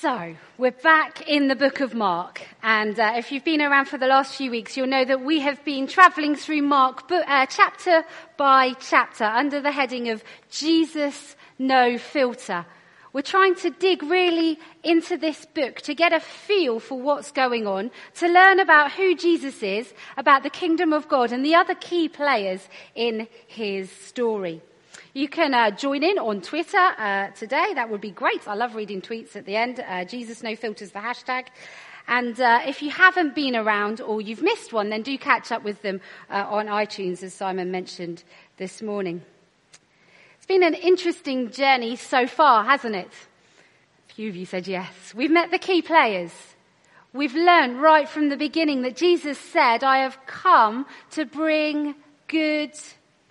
So, we're back in the book of Mark. And uh, if you've been around for the last few weeks, you'll know that we have been traveling through Mark uh, chapter by chapter under the heading of Jesus No Filter. We're trying to dig really into this book to get a feel for what's going on, to learn about who Jesus is, about the kingdom of God, and the other key players in his story. You can uh, join in on Twitter uh, today. That would be great. I love reading tweets at the end. Uh, Jesus No Filters, the hashtag. And uh, if you haven't been around or you've missed one, then do catch up with them uh, on iTunes, as Simon mentioned this morning. It's been an interesting journey so far, hasn't it? A few of you said yes. We've met the key players. We've learned right from the beginning that Jesus said, I have come to bring good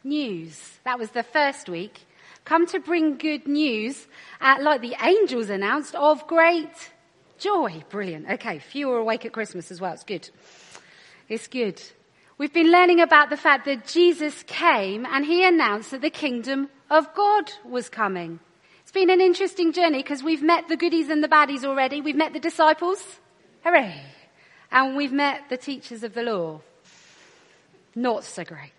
news. That was the first week. Come to bring good news, uh, like the angels announced, of great joy. Brilliant. Okay, few are awake at Christmas as well. It's good. It's good. We've been learning about the fact that Jesus came and he announced that the kingdom of God was coming. It's been an interesting journey because we've met the goodies and the baddies already. We've met the disciples. Hooray. And we've met the teachers of the law. Not so great.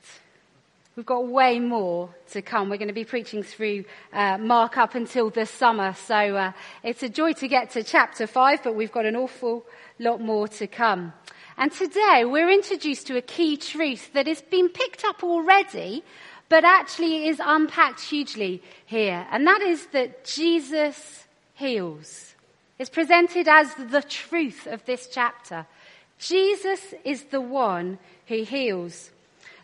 We've got way more to come. We're going to be preaching through uh, Mark up until the summer. So uh, it's a joy to get to chapter 5, but we've got an awful lot more to come. And today we're introduced to a key truth that has been picked up already, but actually is unpacked hugely here. And that is that Jesus heals. It's presented as the truth of this chapter. Jesus is the one who heals.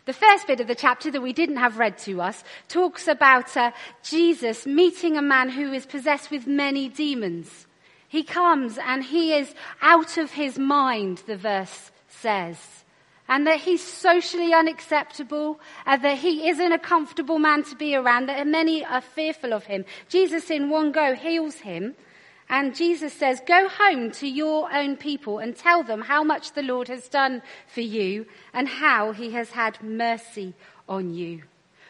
The first bit of the chapter that we didn't have read to us talks about uh, Jesus meeting a man who is possessed with many demons. He comes and he is out of his mind, the verse says. And that he's socially unacceptable, and that he isn't a comfortable man to be around, that many are fearful of him. Jesus in one go heals him and Jesus says, go home to your own people and tell them how much the Lord has done for you and how he has had mercy on you.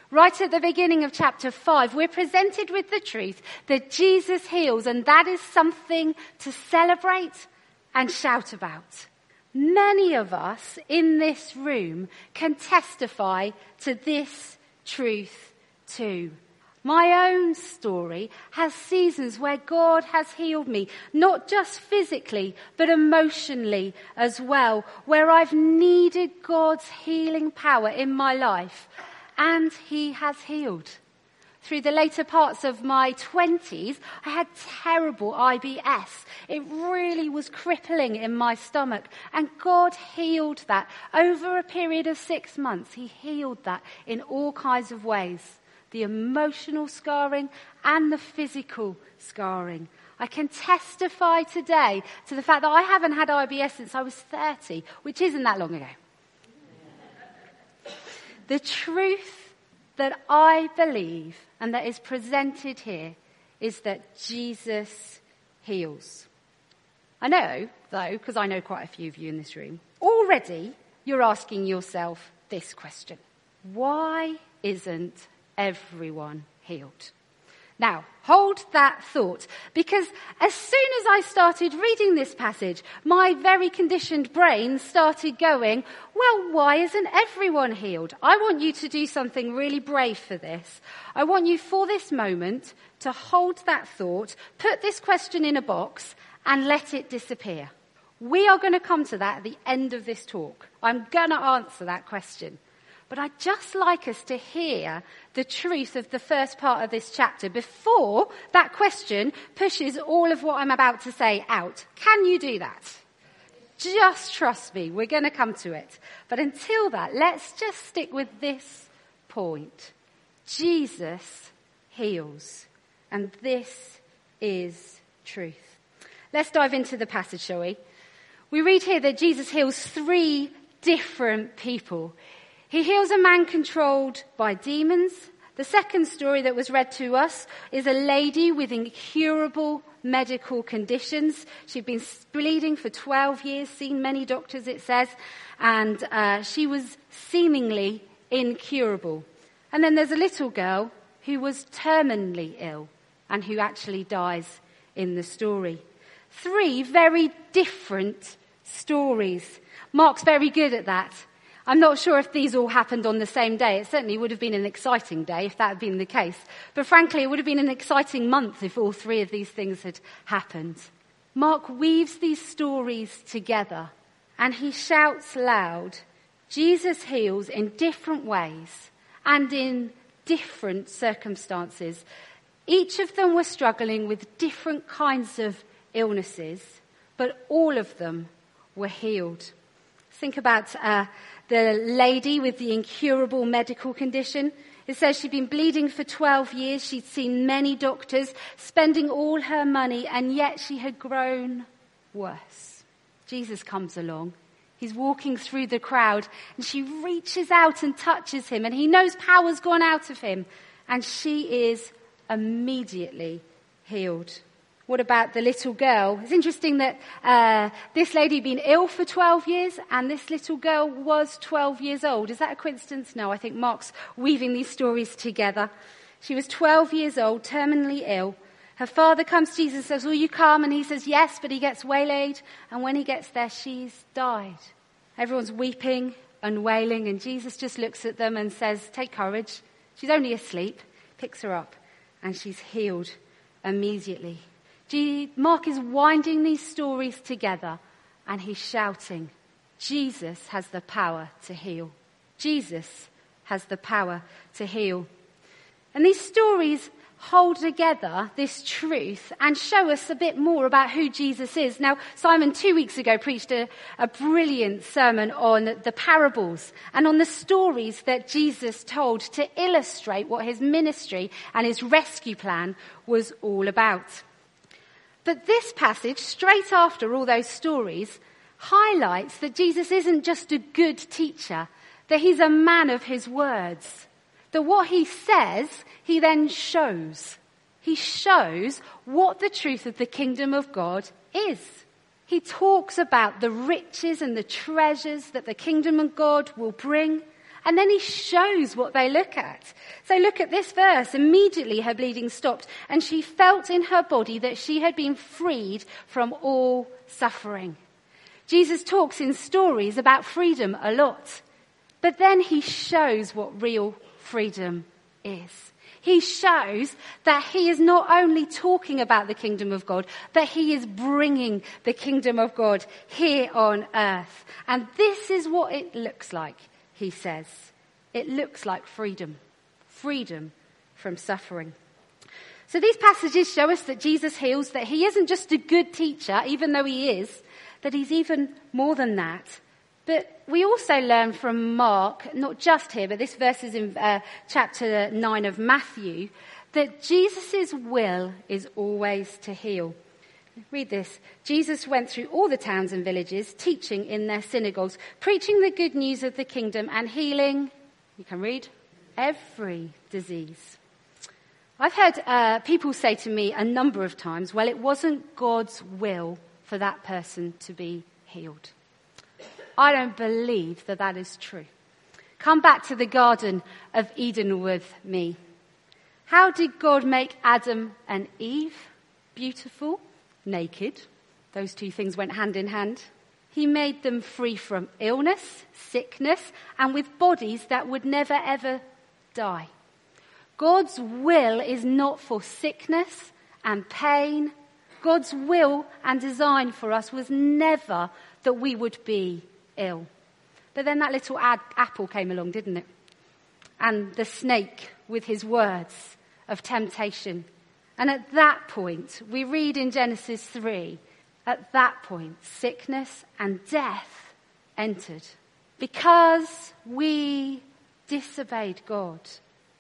Right at the beginning of chapter 5, we're presented with the truth that Jesus heals, and that is something to celebrate and shout about. Many of us in this room can testify to this truth too. My own story has seasons where God has healed me, not just physically, but emotionally as well, where I've needed God's healing power in my life, and He has healed. Through the later parts of my 20s, I had terrible IBS. It really was crippling in my stomach, and God healed that. Over a period of six months, He healed that in all kinds of ways the emotional scarring and the physical scarring. I can testify today to the fact that I haven't had IBS since I was 30, which isn't that long ago. the truth that I believe and that is presented here is that Jesus heals. I know, though, because I know quite a few of you in this room, already you're asking yourself this question. Why isn't everyone healed. Now, hold that thought, because as soon as I started reading this passage, my very conditioned brain started going, well, why isn't everyone healed? I want you to do something really brave for this. I want you for this moment to hold that thought, put this question in a box, and let it disappear. We are going to come to that at the end of this talk. I'm going to answer that question. But I'd just like us to hear the truth of the first part of this chapter before that question pushes all of what I'm about to say out. Can you do that? Just trust me, we're going to come to it. But until that, let's just stick with this point. Jesus heals. And this is truth. Let's dive into the passage, shall we? We read here that Jesus heals three different people. He heals a man controlled by demons. The second story that was read to us is a lady with incurable medical conditions. She'd been bleeding for 12 years, seen many doctors, it says, and uh, she was seemingly incurable. And then there's a little girl who was terminally ill and who actually dies in the story. Three very different stories. Mark's very good at that. I'm not sure if these all happened on the same day. It certainly would have been an exciting day if that had been the case. But frankly, it would have been an exciting month if all three of these things had happened. Mark weaves these stories together and he shouts loud, Jesus heals in different ways and in different circumstances. Each of them were struggling with different kinds of illnesses, but all of them were healed. Think about uh, the lady with the incurable medical condition. It says she'd been bleeding for 12 years. She'd seen many doctors, spending all her money, and yet she had grown worse. Jesus comes along. He's walking through the crowd, and she reaches out and touches him, and he knows power's gone out of him, and she is immediately healed. What about the little girl? It's interesting that uh, this lady had been ill for 12 years and this little girl was 12 years old. Is that a coincidence? No, I think Mark's weaving these stories together. She was 12 years old, terminally ill. Her father comes to Jesus and says, Will you come? And he says, Yes, but he gets waylaid. And when he gets there, she's died. Everyone's weeping and wailing, and Jesus just looks at them and says, Take courage. She's only asleep. Picks her up, and she's healed immediately. Mark is winding these stories together and he's shouting, Jesus has the power to heal. Jesus has the power to heal. And these stories hold together this truth and show us a bit more about who Jesus is. Now, Simon two weeks ago preached a, a, brilliant sermon on the parables and on the stories that Jesus told to illustrate what his ministry and his rescue plan was all about. But this passage, straight after all those stories, highlights that Jesus isn't just a good teacher, that he's a man of his words. That what he says, he then shows. He shows what the truth of the kingdom of God is. He talks about the riches and the treasures that the kingdom of God will bring. And then he shows what they look at. So look at this verse. Immediately her bleeding stopped and she felt in her body that she had been freed from all suffering. Jesus talks in stories about freedom a lot, but then he shows what real freedom is. He shows that he is not only talking about the kingdom of God, but he is bringing the kingdom of God here on earth. And this is what it looks like he says. It looks like freedom. Freedom from suffering. So these passages show us that Jesus heals, that he isn't just a good teacher, even though he is, that he's even more than that. But we also learn from Mark, not just here, but this verse is in uh, chapter 9 of Matthew, that Jesus' will is always to heal. Read this. Jesus went through all the towns and villages, teaching in their synagogues, preaching the good news of the kingdom and healing, you can read, every disease. I've heard uh, people say to me a number of times, well, it wasn't God's will for that person to be healed. I don't believe that that is true. Come back to the Garden of Eden with me. How did God make Adam and Eve? Beautiful naked. Those two things went hand in hand. He made them free from illness, sickness, and with bodies that would never ever die. God's will is not for sickness and pain. God's will and design for us was never that we would be ill. But then that little ad- apple came along, didn't it? And the snake with his words of temptation and at that point, we read in Genesis 3, at that point, sickness and death entered. Because we disobeyed God,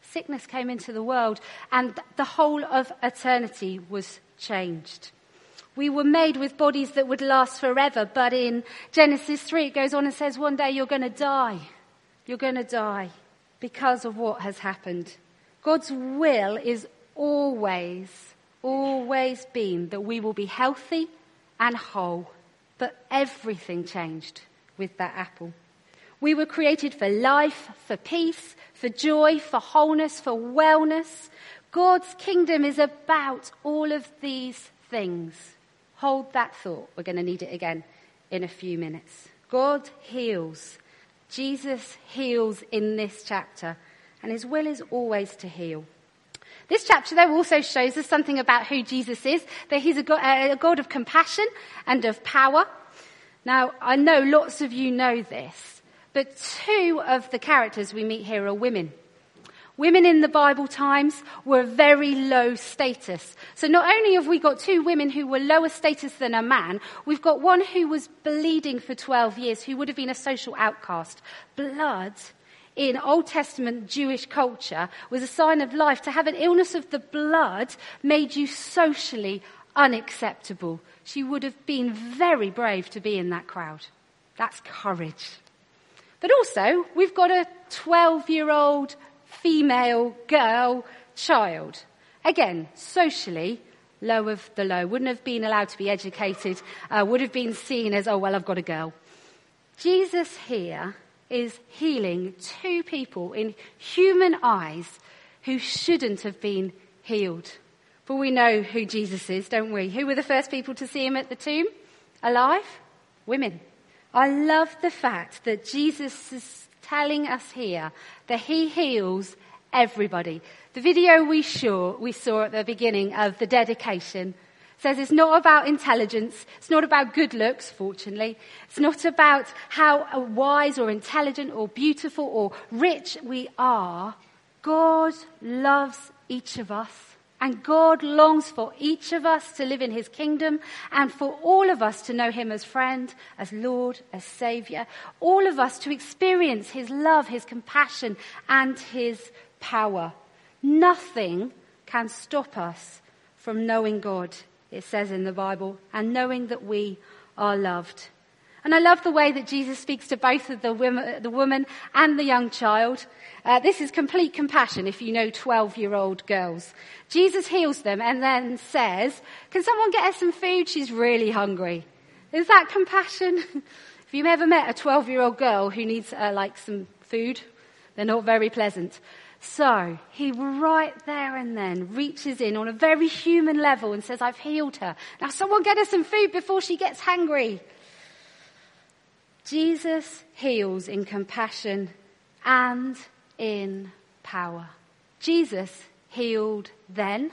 sickness came into the world and the whole of eternity was changed. We were made with bodies that would last forever, but in Genesis 3 it goes on and says one day you're going to die. You're going to die because of what has happened. God's will is always, always been that we will be healthy and whole. But everything changed with that apple. We were created for life, for peace, for joy, for wholeness, for wellness. God's kingdom is about all of these things. Hold that thought. We're going to need it again in a few minutes. God heals. Jesus heals in this chapter, and his will is always to heal. This chapter, though, also shows us something about who Jesus is, that he's a God, uh, a God of compassion and of power. Now, I know lots of you know this, but two of the characters we meet here are women. Women in the Bible times were very low status. So not only have we got two women who were lower status than a man, we've got one who was bleeding for 12 years, who would have been a social outcast. Blood in Old Testament Jewish culture was a sign of life. To have an illness of the blood made you socially unacceptable. She would have been very brave to be in that crowd. That's courage. But also, we've got a 12 year old female girl child. Again, socially, low of the low. Wouldn't have been allowed to be educated, uh, would have been seen as, oh, well, I've got a girl. Jesus here is healing two people in human eyes who shouldn't have been healed. But we know who Jesus is, don't we? Who were the first people to see him at the tomb? Alive? Women. I love the fact that Jesus is telling us here that he heals everybody. The video we saw, we saw at the beginning of the dedication says it's not about intelligence. It's not about good looks, fortunately. It's not about how wise or intelligent or beautiful or rich we are. God loves each of us and God longs for each of us to live in his kingdom and for all of us to know him as friend, as Lord, as Savior. All of us to experience his love, his compassion, and his power. Nothing can stop us from knowing God, it says in the Bible, and knowing that we are loved. And I love the way that Jesus speaks to both of the women, the woman and the young child. Uh, this is complete compassion if you know 12 year old girls. Jesus heals them and then says, Can someone get her some food? She's really hungry. Is that compassion? Have you've ever met a 12 year old girl who needs uh, like some food? They're not very pleasant. So he right there and then reaches in on a very human level and says, I've healed her. Now someone get her some food before she gets hungry. Jesus heals in compassion and in power. Jesus healed then,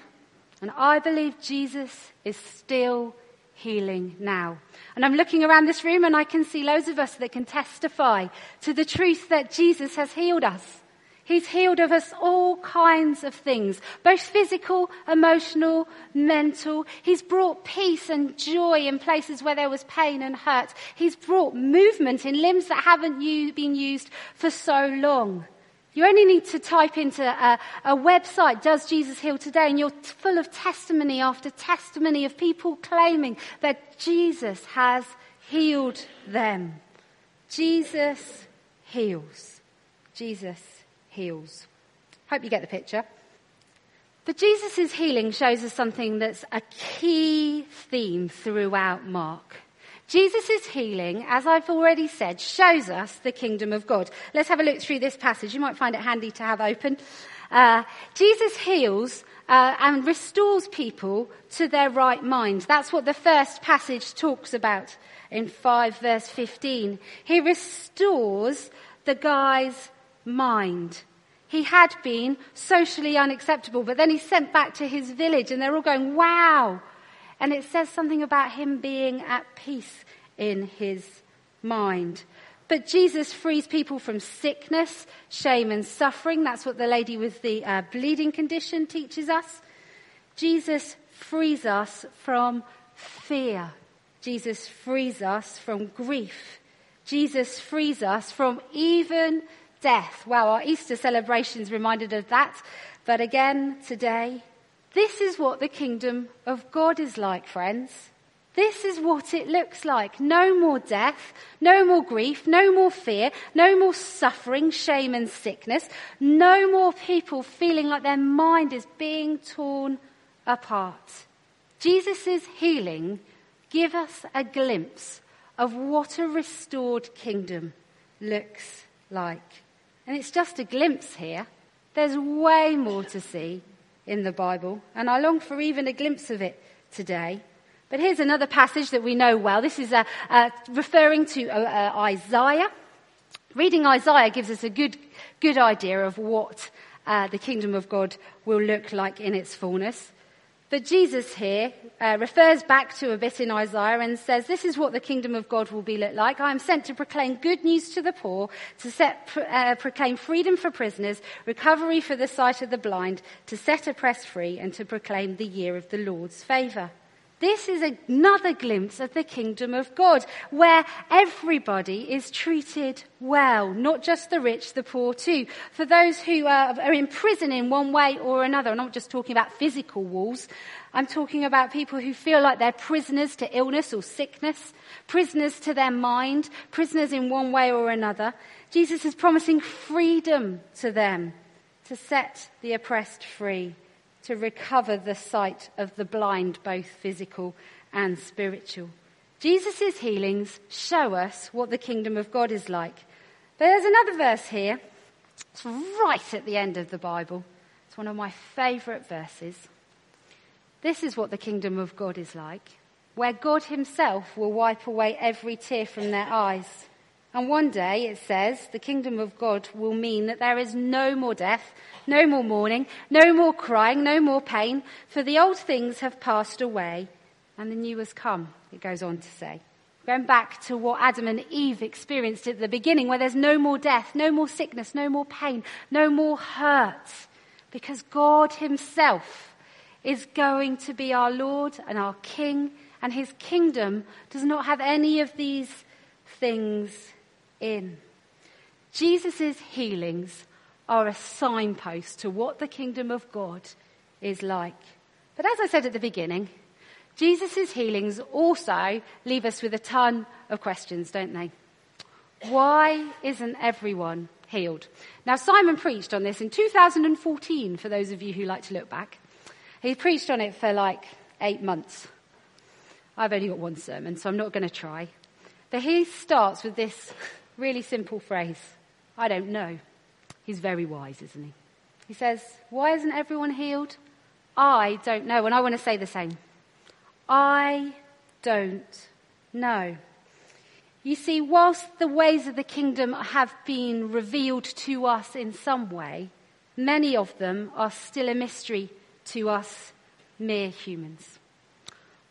and I believe Jesus is still healing now. And I'm looking around this room and I can see loads of us that can testify to the truth that Jesus has healed us. He's healed of us all kinds of things, both physical, emotional, mental. He's brought peace and joy in places where there was pain and hurt. He's brought movement in limbs that haven't been used for so long. You only need to type into a, a, website, Does Jesus Heal Today? And you're full of testimony after testimony of people claiming that Jesus has healed them. Jesus heals. Jesus heals. Hope you get the picture. But Jesus' healing shows us something that's a key theme throughout Mark. Jesus' healing, as I've already said, shows us the kingdom of God. Let's have a look through this passage. You might find it handy to have open. Uh, Jesus heals uh, and restores people to their right mind. That's what the first passage talks about in 5 verse 15. He restores the guy's mind. He had been socially unacceptable, but then he's sent back to his village and they're all going, wow. And it says something about him being at peace in his mind. But Jesus frees people from sickness, shame, and suffering. That's what the lady with the uh, bleeding condition teaches us. Jesus frees us from fear. Jesus frees us from grief. Jesus frees us from even death. Wow, our Easter celebrations reminded of that. But again, today, this is what the kingdom of God is like, friends. This is what it looks like. No more death, no more grief, no more fear, no more suffering, shame and sickness, no more people feeling like their mind is being torn apart. Jesus' healing give us a glimpse of what a restored kingdom looks like. And it's just a glimpse here. There's way more to see in the Bible, and I long for even a glimpse of it today. But here's another passage that we know well. This is uh, uh, referring to uh, Isaiah. Reading Isaiah gives us a good, good idea of what the kingdom of God will look like in its fullness. But Jesus here uh, refers back to a bit in Isaiah and says, This is what the kingdom of God will be like. I am sent to proclaim good news to the poor, to set, uh, proclaim freedom for prisoners, recovery for the sight of the blind, to set oppressed free, and to proclaim the year of the Lord's favour. This is another glimpse of the kingdom of God, where everybody is treated well, not just the rich, the poor too. For those who are, are in prison in one way or another, I'm not just talking about physical walls, I'm talking about people who feel like they're prisoners to illness or sickness, prisoners to their mind, prisoners in one way or another. Jesus is promising freedom to them to set the oppressed free to recover the sight of the blind, both physical and spiritual. Jesus' healings show us what the kingdom of God is like. But there's another verse here. It's right at the end of the Bible. It's one of my favourite verses. This is what the kingdom of God is like, where God himself will wipe away every tear from their eyes. And one day, it says, the kingdom of God will mean that there is no more death, no more mourning, no more crying, no more pain, for the old things have passed away and the new has come, it goes on to say. Going back to what Adam and Eve experienced at the beginning, where there's no more death, no more sickness, no more pain, no more hurt, because God Himself is going to be our Lord and our King, and His kingdom does not have any of these things in. Jesus' healings are a signpost to what the kingdom of God is like. But as I said at the beginning, Jesus' healings also leave us with a ton of questions, don't they? Why isn't everyone healed? Now, Simon preached on this in 2014, for those of you who like to look back. He preached on it for like eight months. I've only got one sermon, so I'm not going to try. But he starts with this Really simple phrase. I don't know. He's very wise, isn't he? He says, Why isn't everyone healed? I don't know. And I want to say the same. I don't know. You see, whilst the ways of the kingdom have been revealed to us in some way, many of them are still a mystery to us mere humans.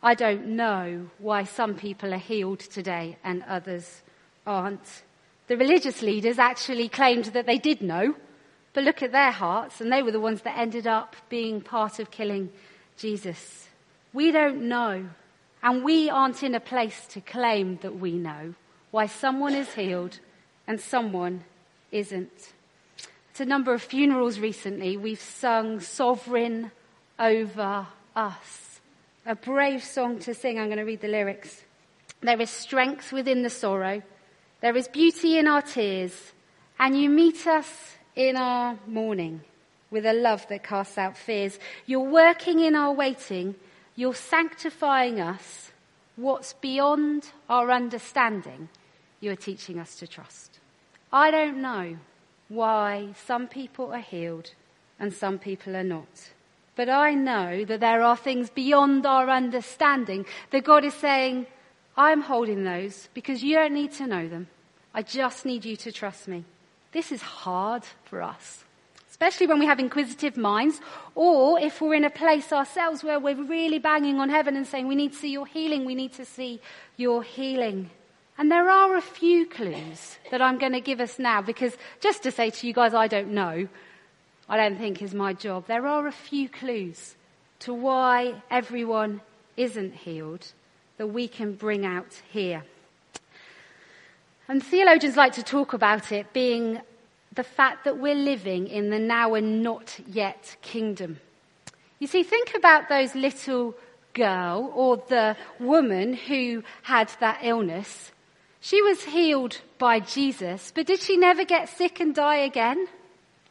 I don't know why some people are healed today and others aren't. The religious leaders actually claimed that they did know, but look at their hearts, and they were the ones that ended up being part of killing Jesus. We don't know, and we aren't in a place to claim that we know why someone is healed and someone isn't. At a number of funerals recently, we've sung Sovereign Over Us. A brave song to sing. I'm going to read the lyrics. There is strength within the sorrow there is beauty in our tears, and you meet us in our mourning with a love that casts out fears. You're working in our waiting, you're sanctifying us. What's beyond our understanding, you're teaching us to trust. I don't know why some people are healed and some people are not. But I know that there are things beyond our understanding that God is saying, I'm holding those because you don't need to know them. I just need you to trust me. This is hard for us, especially when we have inquisitive minds, or if we're in a place ourselves where we're really banging on heaven and saying, We need to see your healing, we need to see your healing. And there are a few clues that I'm going to give us now, because just to say to you guys, I don't know, I don't think is my job. There are a few clues to why everyone isn't healed that we can bring out here. And theologians like to talk about it being the fact that we're living in the now and not yet kingdom. You see, think about those little girl or the woman who had that illness, she was healed by Jesus, but did she never get sick and die again?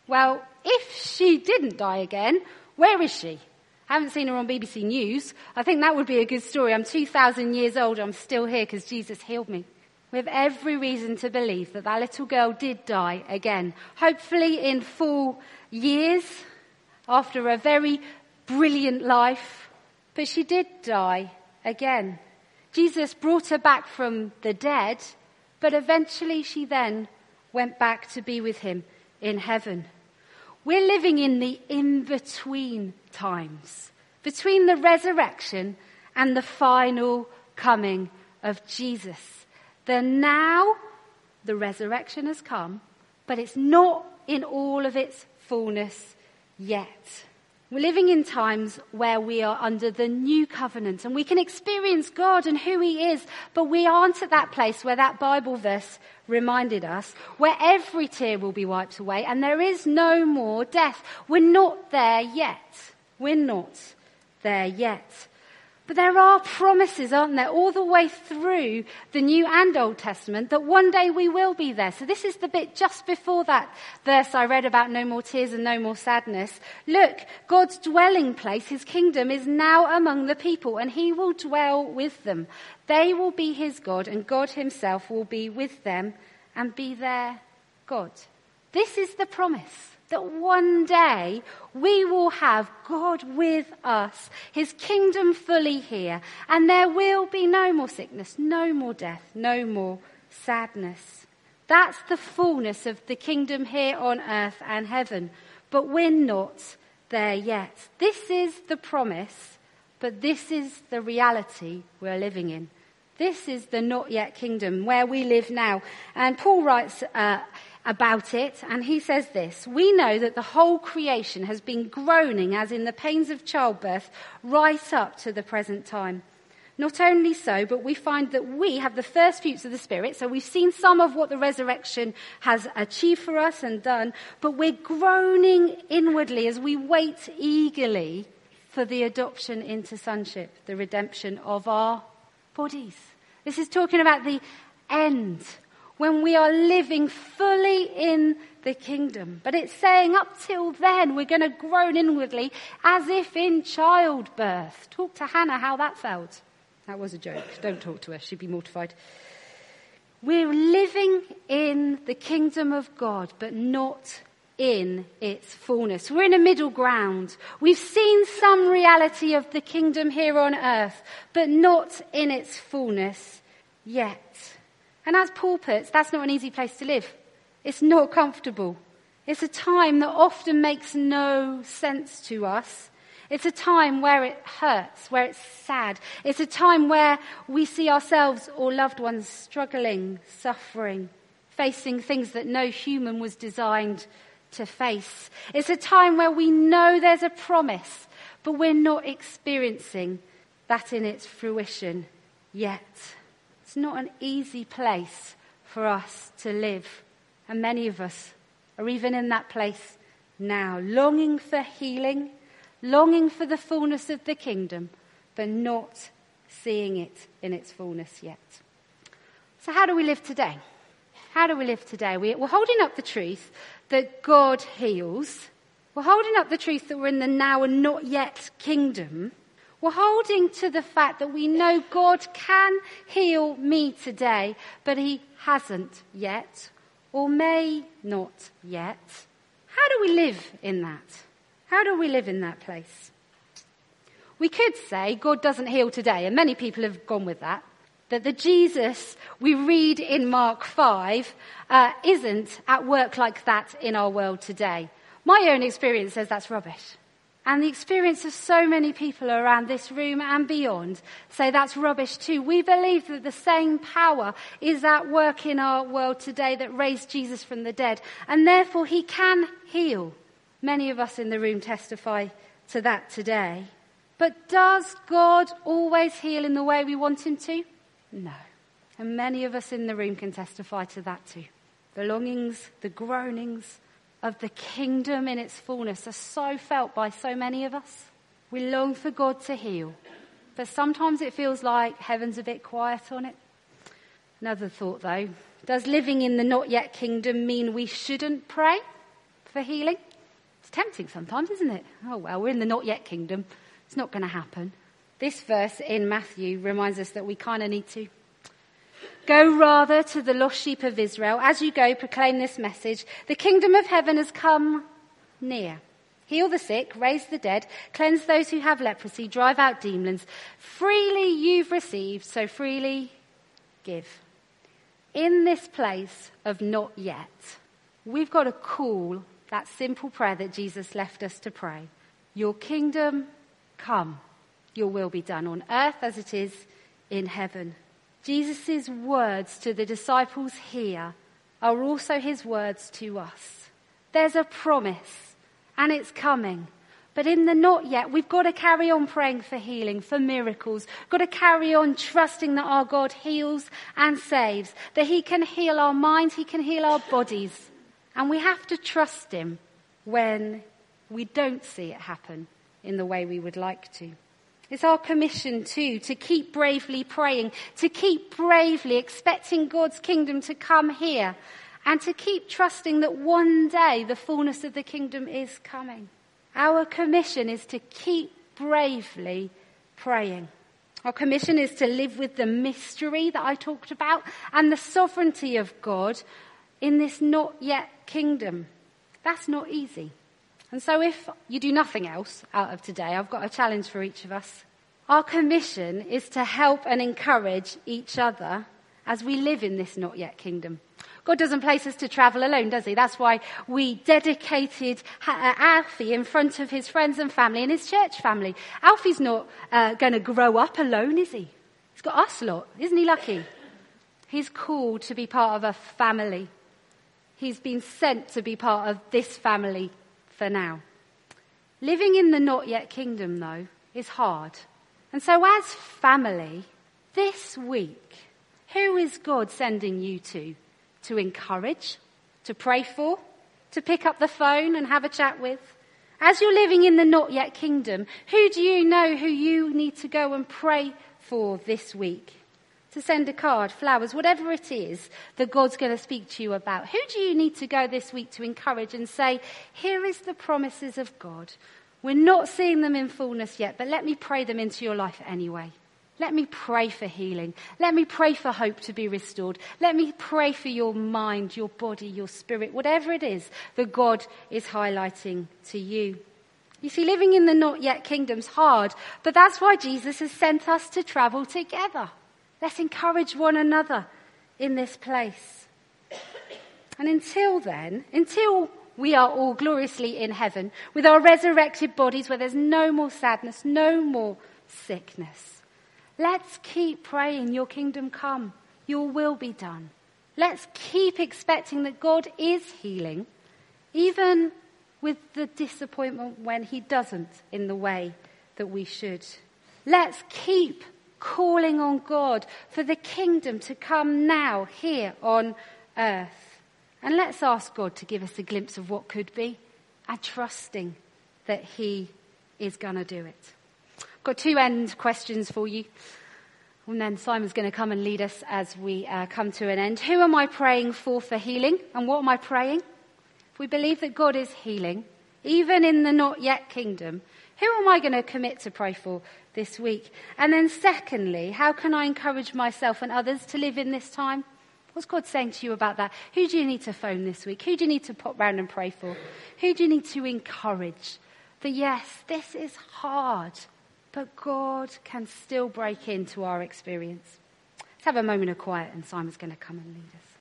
Well, if she didn't die again, where is she? I haven't seen her on BBC News. I think that would be a good story. I'm 2,000 years old. I'm still here because Jesus healed me. We have every reason to believe that that little girl did die again. Hopefully in full years after a very brilliant life. But she did die again. Jesus brought her back from the dead, but eventually she then went back to be with him in heaven. We're living in the in-between times, between the resurrection and the final coming of Jesus. The now, the resurrection has come, but it's not in all of its fullness yet. We're living in times where we are under the new covenant and we can experience God and who He is, but we aren't at that place where that Bible verse reminded us, where every tear will be wiped away and there is no more death. We're not there yet. We're not there yet. But there are promises, aren't there, all the way through the New and Old Testament that one day we will be there. So this is the bit just before that verse I read about no more tears and no more sadness. Look, God's dwelling place, his kingdom is now among the people and he will dwell with them. They will be his God and God himself will be with them and be their God. This is the promise that one day we will have God with us, His kingdom fully here, and there will be no more sickness, no more death, no more sadness. That's the fullness of the kingdom here on earth and heaven, but we're not there yet. This is the promise, but this is the reality we're living in. This is the not yet kingdom where we live now. And Paul writes, uh, about it, and he says this We know that the whole creation has been groaning as in the pains of childbirth right up to the present time. Not only so, but we find that we have the first fruits of the Spirit. So we've seen some of what the resurrection has achieved for us and done, but we're groaning inwardly as we wait eagerly for the adoption into sonship, the redemption of our bodies. This is talking about the end when we are living fully in the kingdom. But it's saying up till then we're going to groan inwardly as if in childbirth. Talk to Hannah how that felt. That was a joke. Don't talk to her. She'd be mortified. We're living in the kingdom of God, but not in its fullness. We're in a middle ground. We've seen some reality of the kingdom here on earth, but not in its fullness yet. And as pulpits, that's not an easy place to live. It's not comfortable. It's a time that often makes no sense to us. It's a time where it hurts, where it's sad. It's a time where we see ourselves or loved ones struggling, suffering, facing things that no human was designed to face. It's a time where we know there's a promise, but we're not experiencing that in its fruition yet. It's not an easy place for us to live. And many of us are even in that place now, longing for healing, longing for the fullness of the kingdom, but not seeing it in its fullness yet. So, how do we live today? How do we live today? We're holding up the truth that God heals. We're holding up the truth that we're in the now and not yet kingdom. We're holding to the fact that we know God can heal me today, but He hasn't yet, or may not yet. How do we live in that? How do we live in that place? We could say God doesn't heal today, and many people have gone with that. That the Jesus we read in Mark 5 uh, isn't at work like that in our world today. My own experience says that's rubbish. And the experience of so many people around this room and beyond say that's rubbish too. We believe that the same power is at work in our world today that raised Jesus from the dead. And therefore he can heal. Many of us in the room testify to that today. But does God always heal in the way we want him to? No. And many of us in the room can testify to that too. The longings, the groanings, of the kingdom in its fullness are so felt by so many of us. We long for God to heal, but sometimes it feels like heaven's a bit quiet on it. Another thought though, does living in the not yet kingdom mean we shouldn't pray for healing? It's tempting sometimes, isn't it? Oh well, we're in the not yet kingdom. It's not going to happen. This verse in Matthew reminds us that we kind of need to. Go rather to the lost sheep of Israel. As you go, proclaim this message. The kingdom of heaven has come near. Heal the sick, raise the dead, cleanse those who have leprosy, drive out demons. Freely you've received, so freely give. In this place of not yet, we've got to call that simple prayer that Jesus left us to pray. Your kingdom come. Your will be done on earth as it is in heaven. Jesus' words to the disciples here are also his words to us. There's a promise and it's coming. But in the not yet, we've got to carry on praying for healing, for miracles. We've Got to carry on trusting that our God heals and saves, that He can heal our minds, He can heal our bodies. And we have to trust Him when we don't see it happen in the way we would like to. It's our commission too to keep bravely praying, to keep bravely expecting God's kingdom to come here, and to keep trusting that one day the fullness of the kingdom is coming. Our commission is to keep bravely praying. Our commission is to live with the mystery that I talked about and the sovereignty of God in this not yet kingdom. That's not easy. And so if you do nothing else out of today, I've got a challenge for each of us. Our commission is to help and encourage each other as we live in this not yet kingdom. God doesn't place us to travel alone, does he? That's why we dedicated uh, Alfie in front of his friends and family and his church family. Alfie's not uh, going to grow up alone, is he? He's got us lot. Isn't he lucky? He's called to be part of a family. He's been sent to be part of this family for now. Living in the not yet kingdom, though, is hard. And so, as family, this week, who is God sending you to? To encourage, to pray for, to pick up the phone and have a chat with? As you're living in the not yet kingdom, who do you know who you need to go and pray for this week? To send a card, flowers, whatever it is that God's going to speak to you about. Who do you need to go this week to encourage and say, here is the promises of God. We're not seeing them in fullness yet, but let me pray them into your life anyway. Let me pray for healing. Let me pray for hope to be restored. Let me pray for your mind, your body, your spirit, whatever it is that God is highlighting to you. You see, living in the not yet kingdom's hard, but that's why Jesus has sent us to travel together. Let's encourage one another in this place. And until then, until we are all gloriously in heaven with our resurrected bodies where there's no more sadness, no more sickness, let's keep praying, Your kingdom come, Your will be done. Let's keep expecting that God is healing, even with the disappointment when He doesn't in the way that we should. Let's keep calling on God for the kingdom to come now here on earth. And let's ask God to give us a glimpse of what could be and trusting that He is going to do it. I've got two end questions for you. And then Simon's going to come and lead us as we uh, come to an end. Who am I praying for for healing? And what am I praying? If we believe that God is healing, even in the not yet kingdom, who am I going to commit to pray for this week? And then secondly, how can I encourage myself and others to live in this time? What's God saying to you about that? Who do you need to phone this week? Who do you need to pop round and pray for? Who do you need to encourage? That yes, this is hard, but God can still break into our experience. Let's have a moment of quiet and Simon's going to come and lead us.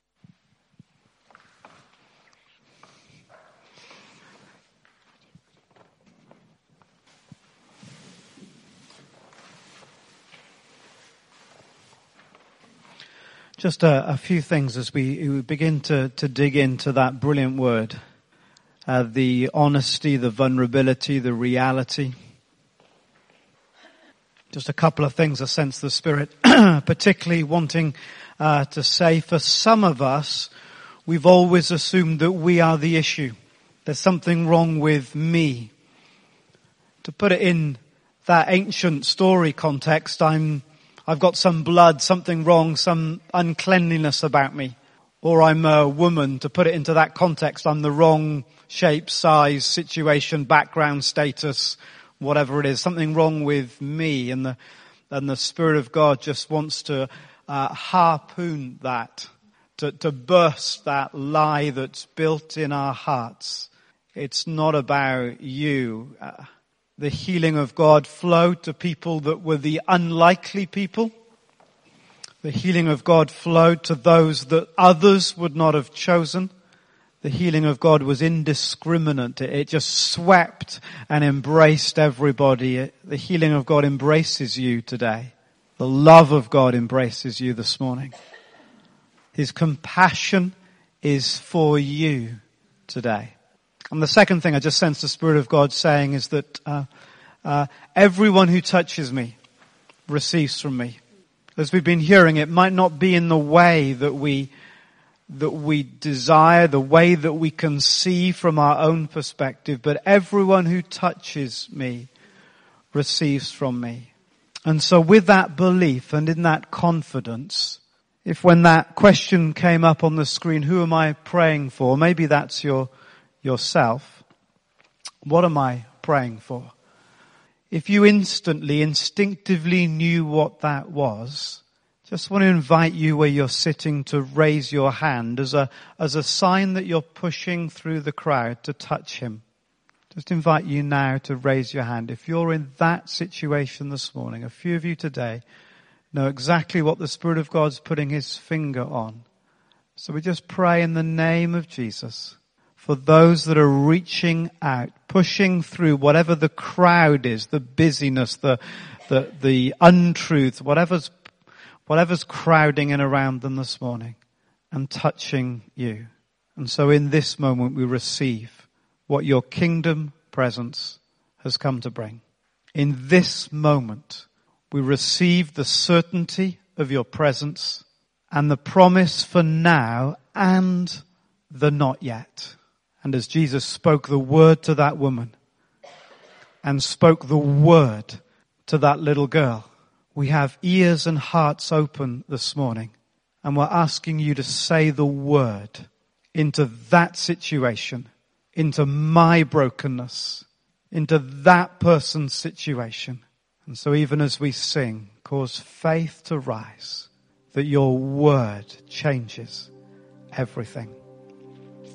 Just a, a few things as we, begin to, to, dig into that brilliant word. Uh, the honesty, the vulnerability, the reality. Just a couple of things I sense the Spirit particularly wanting uh, to say. For some of us, we've always assumed that we are the issue. There's something wrong with me. To put it in that ancient story context, I'm, I've got some blood, something wrong, some uncleanliness about me. Or I'm a woman, to put it into that context, I'm the wrong shape, size, situation, background, status, whatever it is, something wrong with me and the, and the Spirit of God just wants to uh, harpoon that, to, to burst that lie that's built in our hearts. It's not about you. Uh, the healing of God flowed to people that were the unlikely people. The healing of God flowed to those that others would not have chosen. The healing of God was indiscriminate. It just swept and embraced everybody. The healing of God embraces you today. The love of God embraces you this morning. His compassion is for you today. And the second thing I just sense the Spirit of God saying is that uh, uh, everyone who touches me receives from me. As we've been hearing, it might not be in the way that we that we desire, the way that we can see from our own perspective, but everyone who touches me receives from me. And so with that belief and in that confidence, if when that question came up on the screen, who am I praying for? Maybe that's your, yourself. What am I praying for? If you instantly, instinctively knew what that was, just want to invite you where you're sitting to raise your hand as a, as a sign that you're pushing through the crowd to touch him. Just invite you now to raise your hand. If you're in that situation this morning, a few of you today know exactly what the Spirit of God's putting his finger on. So we just pray in the name of Jesus for those that are reaching out, pushing through whatever the crowd is, the busyness, the, the, the untruth, whatever's whatever's crowding in around them this morning and touching you. And so in this moment we receive what your kingdom presence has come to bring. In this moment we receive the certainty of your presence and the promise for now and the not yet. And as Jesus spoke the word to that woman and spoke the word to that little girl, we have ears and hearts open this morning and we're asking you to say the word into that situation, into my brokenness, into that person's situation. And so even as we sing, cause faith to rise that your word changes everything.